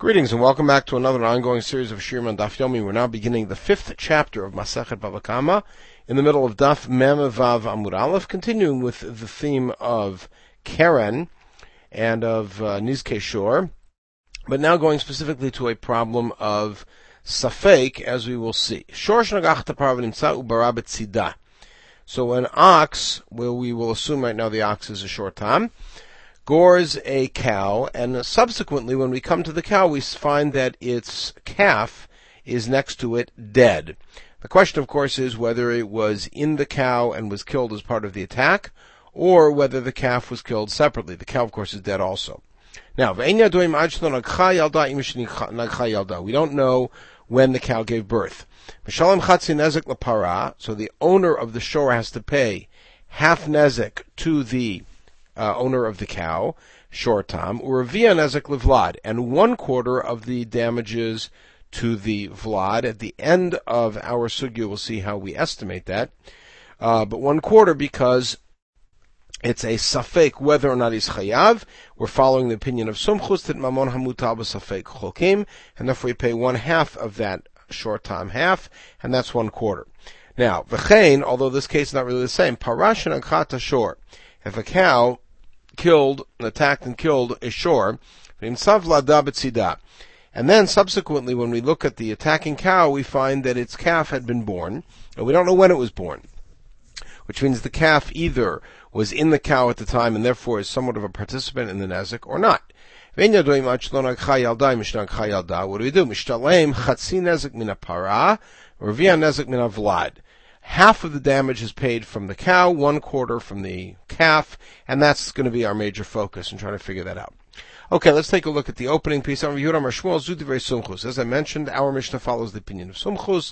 Greetings and welcome back to another ongoing series of Shiurim on Daf Yomi. We're now beginning the fifth chapter of Masechet Bava Kama in the middle of Daf Mem Vav Amud Aleph, continuing with the theme of Keren and of uh, Nizke but now going specifically to a problem of Safek, as we will see. So an ox, well, we will assume right now the ox is a short time, gores a cow, and subsequently, when we come to the cow, we find that its calf is next to it dead. The question, of course, is whether it was in the cow and was killed as part of the attack, or whether the calf was killed separately. The cow, of course, is dead also. Now, we don't know when the cow gave birth. So the owner of the shor has to pay half nezek to the uh, owner of the cow, short shortam, uravia nezek livlad, and one quarter of the damages to the vlad. At the end of our sugya, we'll see how we estimate that. Uh, but one quarter because it's a safek whether or not he's chayav. We're following the opinion of Sumchus that mamon hamutal b'safek chokim, and therefore we pay one half of that short time half, and that's one quarter. Now, v'chein, although this case is not really the same, parash and ankata shor. If a cow killed, and attacked and killed a shor, and then subsequently, when we look at the attacking cow, we find that its calf had been born, and we don't know when it was born, which means the calf either was in the cow at the time and therefore is somewhat of a participant in the nezek or not. What do we do? Half of the damage is paid from the cow, one quarter from the calf, and that's going to be our major focus in trying to figure that out. Okay, let's take a look at the opening piece. As I mentioned, our Mishnah follows the opinion of Sumchus.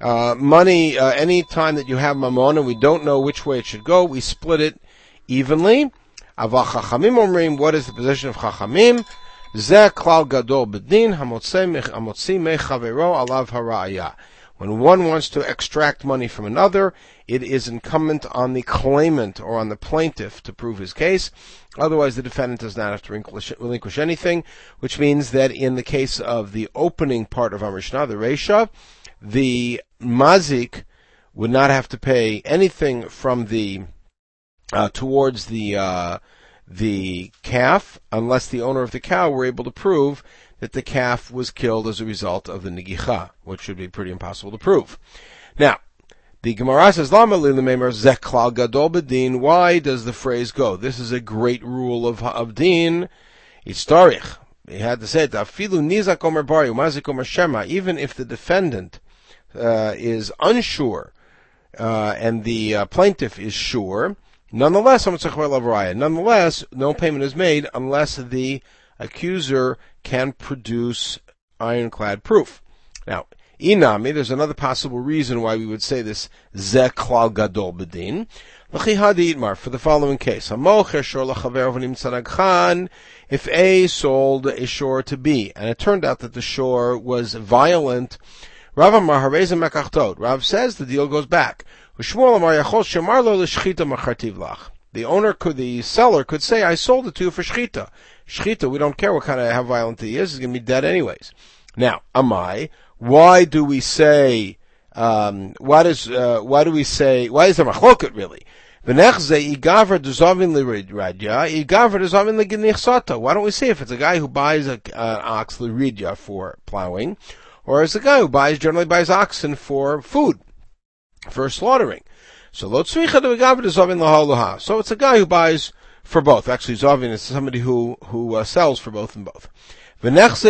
Uh, money, uh, any time that you have mamon and we don't know which way it should go, we split it evenly. What is the position of chachamim? When one wants to extract money from another, it is incumbent on the claimant or on the plaintiff to prove his case. Otherwise, the defendant does not have to relinquish anything, which means that in the case of the opening part of our the Resha, the mazik would not have to pay anything from the uh, towards the uh, the calf unless the owner of the cow were able to prove that the calf was killed as a result of the nigicha, which should be pretty impossible to prove. Now, the Gemara says, Lama zeklal gadol bedin. Why does the phrase go? This is a great rule of, of din. It's. He had to say it. nizak omer bari, umazik omer shema. Even if the defendant uh, is unsure uh, and the uh, plaintiff is sure, Nonetheless, nonetheless, no payment is made unless the accuser can produce ironclad proof. Now, inami, there's another possible reason why we would say this zeklal gadol bedin. For the following case, if A sold a shor to B, and it turned out that the shor was violent, Rav says the deal goes back. The owner could, the seller could say, I sold it to you for shchita. Shchita, we don't care what kind of, how violent he is, he's to be dead anyways. Now, amai, why do we say, um, why does, uh, why do we say, why is there machloket really? Why don't we say if it's a guy who buys an ox liridya for plowing, or it's a guy who buys generally buys oxen for food? For slaughtering. So. So it's a guy who buys for both. Actually, zovin is somebody who who uh, sells for both and both. Nichsata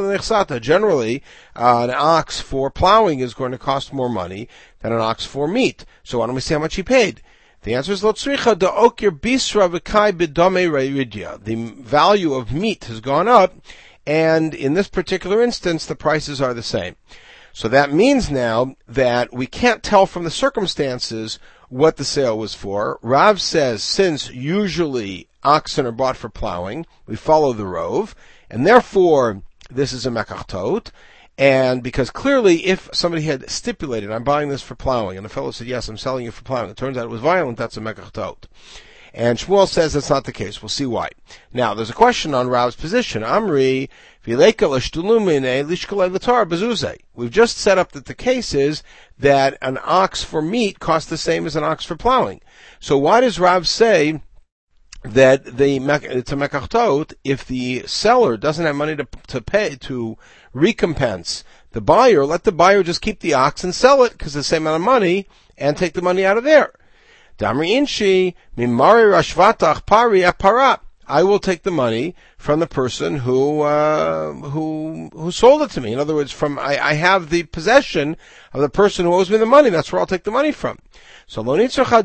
nichsata. Generally, uh, an ox for plowing is going to cost more money than an ox for meat. So why don't we see how much he paid? The answer is lotzricha da okir bisra v'kai b'dame ridya. The value of meat has gone up, and in this particular instance, the prices are the same. So that means now that we can't tell from the circumstances what the sale was for. Rav says since usually oxen are bought for plowing, we follow the rove, and therefore this is a mekachtot. And because clearly, if somebody had stipulated, I'm buying this for plowing, and the fellow said, yes, I'm selling it for plowing, it turns out it was violent, that's a mekach And Shmuel says that's not the case. We'll see why. Now, there's a question on Rav's position. Amri, We've just set up that the case is that an ox for meat costs the same as an ox for plowing. So why does Rav say that the it's a mekachtot if the seller doesn't have money to to pay to recompense the buyer, let the buyer just keep the ox and sell it because the same amount of money and take the money out of there. Damri inshi mimari rashvatach pari aparat. I will take the money from the person who uh, who who sold it to me. In other words, from I, I, have the possession of the person who owes me the money. That's where I'll take the money from. So we're talking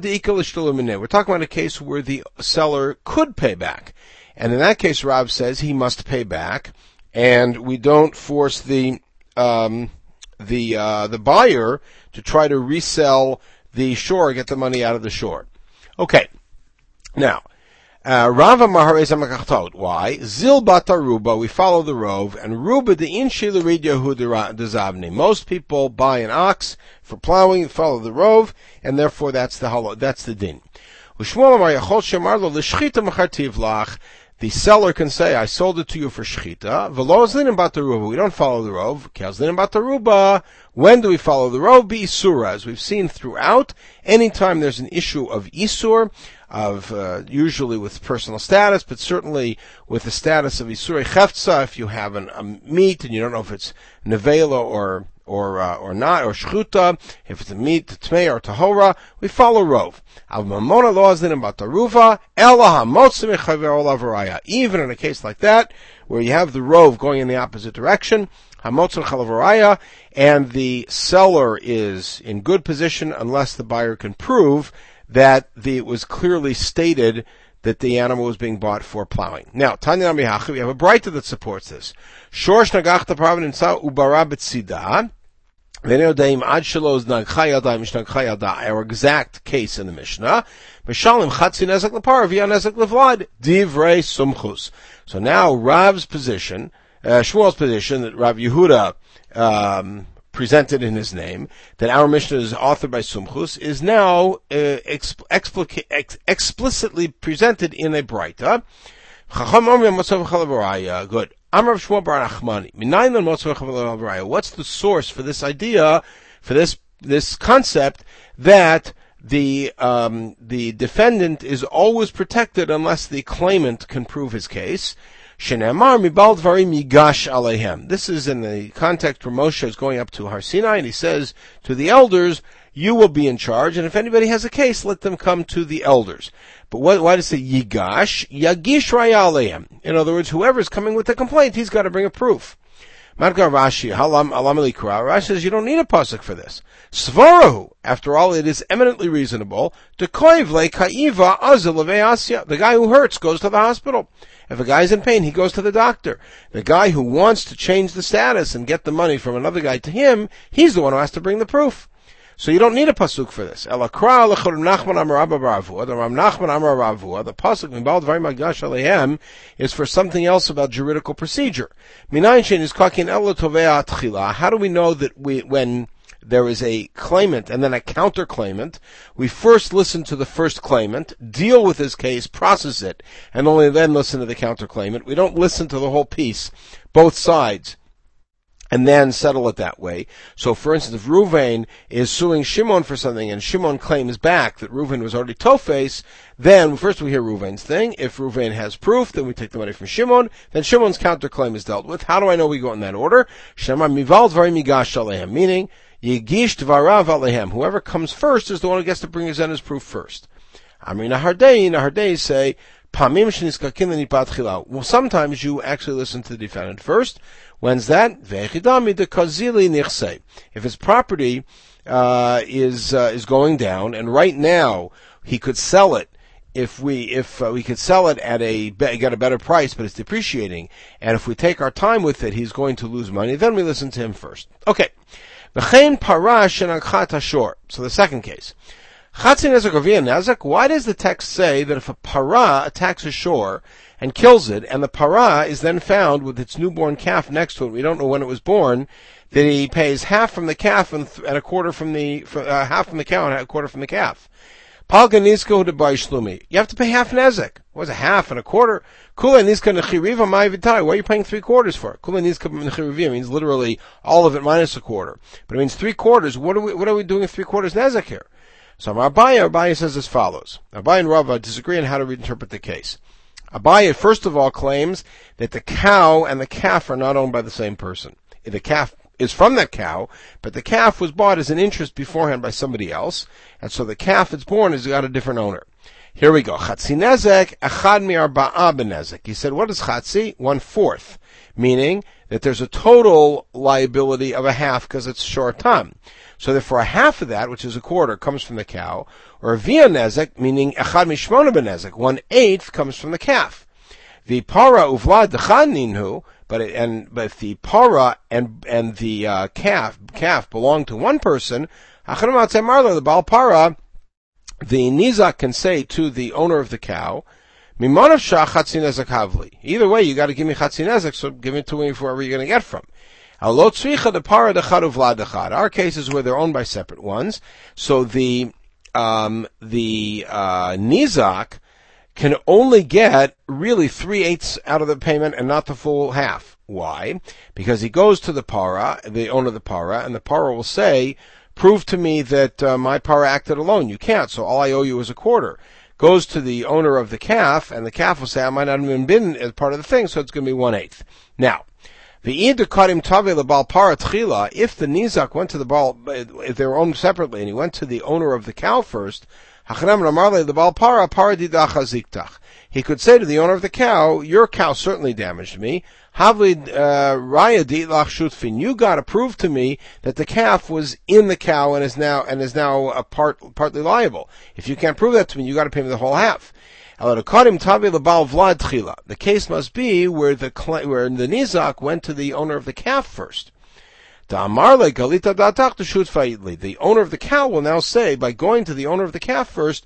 about a case where the seller could pay back, and in that case, Rav says he must pay back, and we don't force the um, the uh, the buyer to try to resell the shor, get the money out of the shor. Okay, now uh, Rava Mahareza Makachtot. Why? Zil Bataruba, we follow the rove, and Ruba the Inshi Lurid Yehud Most people buy an ox for plowing, follow the rove, and therefore that's the holo, that's the din. The seller can say, I sold it to you for shchita. We don't follow the rove. When do we follow the rove? Be isura. As we've seen throughout, anytime there's an issue of isur, of uh, usually with personal status, but certainly with the status of Isurei Cheftza, if you have an, a meat and you don't know if it's Nevela or or uh, or not, or shchuta, if it's a meat, tmei or tahora, we follow rov. Al mamona laws in bataruva, Even in a case like that, where you have the rov going in the opposite direction, hamotzim chalavaraya, and the seller is in good position unless the buyer can prove that the, it was clearly stated that the animal was being bought for plowing. Now, Tanya Namihacha, we have a Breita that supports this. Shorsh nagachta. Our exact case in the Mishnah. So now Rav's position, uh, Shmuel's position that Rav Yehuda um, presented in his name, that our Mishnah is authored by Sumchus, is now uh, exp- explica- ex- explicitly presented in a Breita. Good. What's the source for this idea, for this this concept that the um, the defendant is always protected unless the claimant can prove his case? Mibal dvarim yigash alehem. This is in the context where Moshe is going up to Har Sinai, and he says to the elders, "You will be in charge, and if anybody has a case, let them come to the elders." But what, why does it say yigash? Yagish alehem. In other words, whoever is coming with a complaint, he's got to bring a proof. Madgar Rashi, halam alam Rashi says you don't need a pasuk for this. Svarahu, after all, it is eminently reasonable to koivle kaiva azil The guy who hurts goes to the hospital. If a guy's in pain, he goes to the doctor. The guy who wants to change the status and get the money from another guy to him, he's the one who has to bring the proof. So you don't need a pasuk for this. The pasuk Mibal Dvarim Agash is for something else about juridical procedure. How do we know that we when there is a claimant and then a counter claimant. We first listen to the first claimant, deal with his case, process it, and only then listen to the counter claimant. We don't listen to the whole piece, both sides and then settle it that way. So, for instance, if Ruvain is suing Shimon for something and Shimon claims back that Ruvain was already Tofes, then first we hear Ruvain's thing. If Ruvain has proof, then we take the money from Shimon. Then Shimon's counterclaim is dealt with. How do I know we go in that order? Shema mival migash meaning Yigish Dvarav Alehem. Whoever comes first is the one who gets to bring his his proof first. Amrina Hardei, Nahardei say, Pamim Well, sometimes you actually listen to the defendant first. When's that? Vechidami de Kazili Nichse. If his property, uh, is, uh, is going down, and right now, he could sell it if we if uh, we could sell it at a get a better price, but it's depreciating, and if we take our time with it, he's going to lose money. Then we listen to him first. Okay. V'chein parash and ashor. So the second case. Chatzin nezek Why does the text say that if a para attacks a shor and kills it, and the para is then found with its newborn calf next to it, we don't know when it was born, that he pays half from the calf and, th- and a quarter from the, uh, half from the cow and a quarter from the calf. Palga nisko to buy. You have to pay half nezek. What's a half and a quarter? Kula niska nechiriva my vitai. What are you paying three quarters for? Kula niska nechiriva means literally all of it minus a quarter. But it means three quarters. What are we, what are we doing with three quarters nezek here? So Abaya, Abaya says as follows. Abaya and Rava disagree on how to interpret the case. Abaya, first of all, claims that the cow and the calf are not owned by the same person. The calf is from that cow, but the calf was bought as an interest beforehand by somebody else, and so the calf that's born has got a different owner. Here we go. Chatzi nezek, achad mi arba'a benezek. He said, what is chatzi? One fourth. Meaning that there's a total liability of a half because it's short time. So therefore a half of that, which is a quarter, comes from the cow, or a via nezek, meaning echad mishmona benezek. One eighth comes from the calf. The para uvlad dechad ninhu, but it, and but if the para and and the uh, calf calf belong to one person, the bal para, the nizak can say to the owner of the cow, Either way, you got to give me chatzinezek, so give it to me wherever you're going to get from. Our cases where they're owned by separate ones, so the um, the uh, nizak can only get really three eighths out of the payment and not the full half. Why? Because he goes to the para, the owner of the para, and the para will say, prove to me that uh, my para acted alone. You can't, so all I owe you is a quarter. Goes to the owner of the calf, and the calf will say, I might not have even been as part of the thing, so it's going to be one eighth. Now, Bal if the nizak went to the ball, if they were owned separately, and he went to the owner of the cow first, he could say to the owner of the cow, your cow certainly damaged me. Uh, Lak Shutfin, you got to prove to me that the calf was in the cow and is now, and is now part, partly liable. If you can't prove that to me, you got to pay me the whole half. The case must be where the, where the nizak went to the owner of the calf first. The owner of the cow will now say, by going to the owner of the calf first,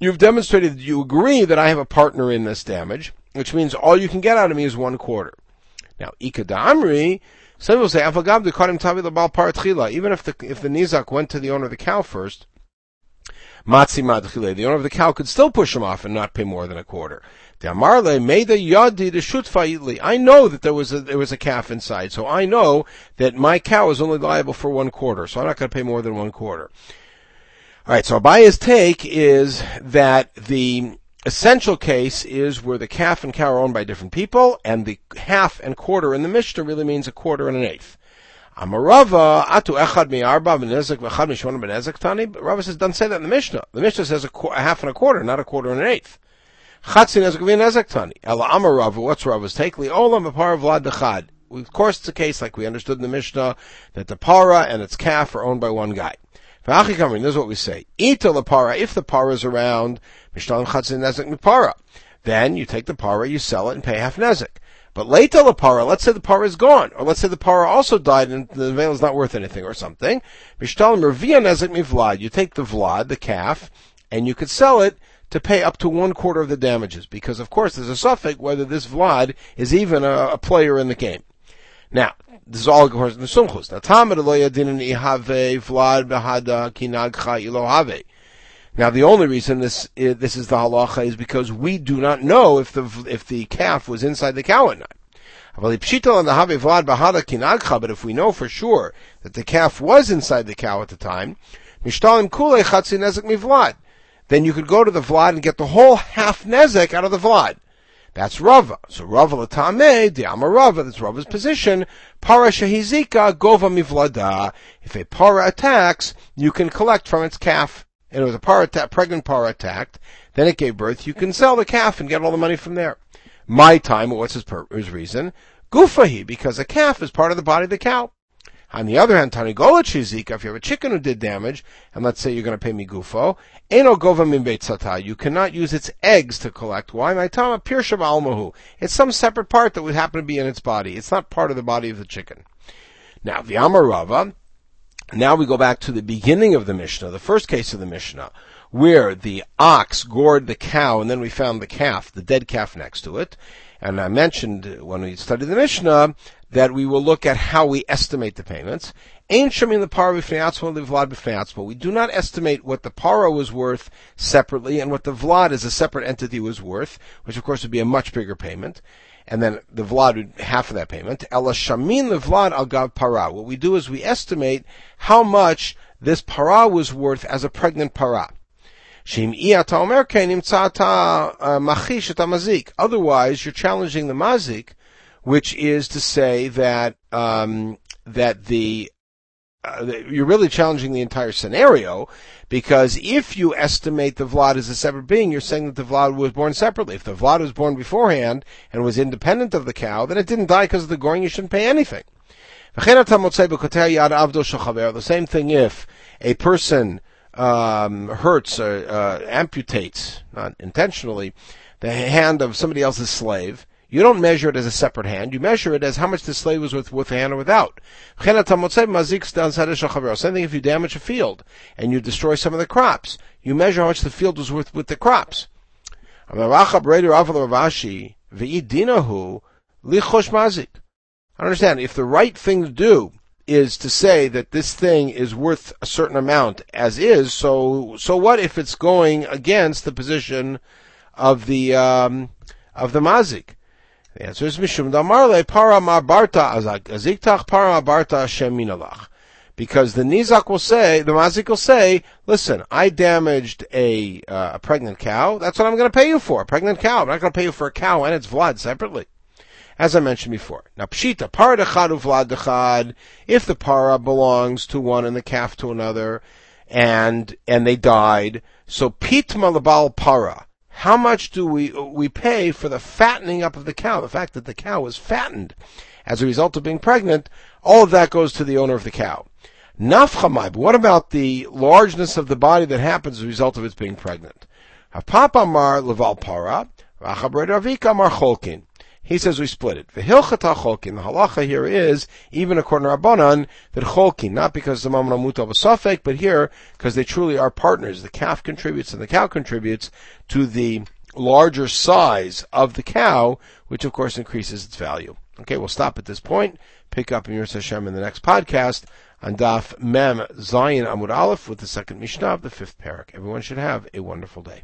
you've demonstrated that you agree that I have a partner in this damage, which means all you can get out of me is one quarter. Now, Ikadamri, some people say, even if the, if the Nizak went to the owner of the cow first, the owner of the cow could still push him off and not pay more than a quarter. Amarle made yadi I know that there was a there was a calf inside, so I know that my cow is only liable for one quarter, so I'm not going to pay more than one quarter. All right, so Abaya's take is that the essential case is where the calf and cow are owned by different people, and the half and quarter in the Mishnah really means a quarter and an eighth. Amarava atu echad mi arba v'nezek v'echad mishon v'nezek tani. Rava says, doesn't say that in the Mishnah. The Mishnah says a, qu- a half and a quarter, not a quarter and an eighth. Chatzin ezek v'nezek tani. Ela amar what's Rava's take? Olam apar vlad dechad. Of course, it's a case like we understood in the Mishnah that the para and its calf are owned by one guy. V'achi this is what we say. Ita la para, if the para is around, mishtalim chatzin nezek para. Then you take the para, you sell it, and pay half nezek. But later the para, let's say the para is gone, or let's say the para also died and the veil is not worth anything or something. Mishtalim revia nezek mivlad. You take the vlad, the calf, and you could sell it to pay up to one quarter of the damages, because of course there's a suffix whether this vlad is even a, a player in the game. Now, this is all according in the sumchus. Now, tamid ihave vlad behada kinagcha ilohave. Now, the only reason this is, this is the halacha is because we do not know if the if the calf was inside the cow or not. But if we know for sure that the calf was inside the cow at the time, then you could go to the vlad and get the whole half nezek out of the vlad. That's Rava. So Rava latame, the Rava, that's Rava's position. Para shahizika gova mivlada. If a para attacks, you can collect from its calf and it was a par atta- pregnant par attacked, then it gave birth, you can sell the calf and get all the money from there. My time, what's his, pur- his reason? Gufahi, because a calf is part of the body of the cow. On the other hand, Tanigola Chizika, if you have a chicken who did damage, and let's say you're going to pay me gufo, Eno Gova Min you cannot use its eggs to collect. Why? My Tama Pirshav Almahu. It's some separate part that would happen to be in its body. It's not part of the body of the chicken. Now, the Amarava, now we go back to the beginning of the Mishnah, the first case of the Mishnah, where the ox gored the cow and then we found the calf, the dead calf next to it. And I mentioned uh, when we studied the Mishnah that we will look at how we estimate the payments. Ain shamin the para befenatzu, but We do not estimate what the para was worth separately and what the vlad as a separate entity was worth, which of course would be a much bigger payment. And then the vlad would half of that payment. Ela shamin the vlad al gav para. What we do is we estimate how much this para was worth as a pregnant para. Uh, Otherwise, you're challenging the mazik, which is to say that um, that the uh, you're really challenging the entire scenario because if you estimate the Vlad as a separate being, you're saying that the Vlad was born separately. If the Vlad was born beforehand and was independent of the cow, then it didn't die because of the goring, you shouldn't pay anything. The same thing if a person um, hurts or uh, amputates, not intentionally, the hand of somebody else's slave, you don't measure it as a separate hand. You measure it as how much the slave was with, with a hand or without. Same thing if you damage a field and you destroy some of the crops. You measure how much the field was worth with the crops. I understand. If the right thing to do is to say that this thing is worth a certain amount as is. So, so what if it's going against the position of the um, of the mazik? The answer is mishum damarle para marbarta aziktach para marbarta sheminalach. Because the nizak will say, the mazik will say, listen, I damaged a, uh, a pregnant cow. That's what I'm going to pay you for. A pregnant cow. I'm not going to pay you for a cow and its blood separately as I mentioned before. Now, pshita, para uvlad dechad, if the para belongs to one and the calf to another, and, and they died, so pitma labal para, how much do we, we pay for the fattening up of the cow, the fact that the cow was fattened as a result of being pregnant, all of that goes to the owner of the cow. Nafchamai, but what about the largeness of the body that happens as a result of its being pregnant? Hapapamar leval para, Avika mar cholkin. He says we split it. V'hilchata cholkin. The halacha here is, even according to Rabbanan, that cholkin, not because the mamon amuta suffik, but here, because they truly are partners. The calf contributes and the cow contributes to the larger size of the cow, which of course increases its value. Okay, we'll stop at this point. Pick up in Yirz Hashem in the next podcast on Daf Mem Zayin Amud Aleph with the second Mishnah of the fifth parak. Everyone should have a wonderful day.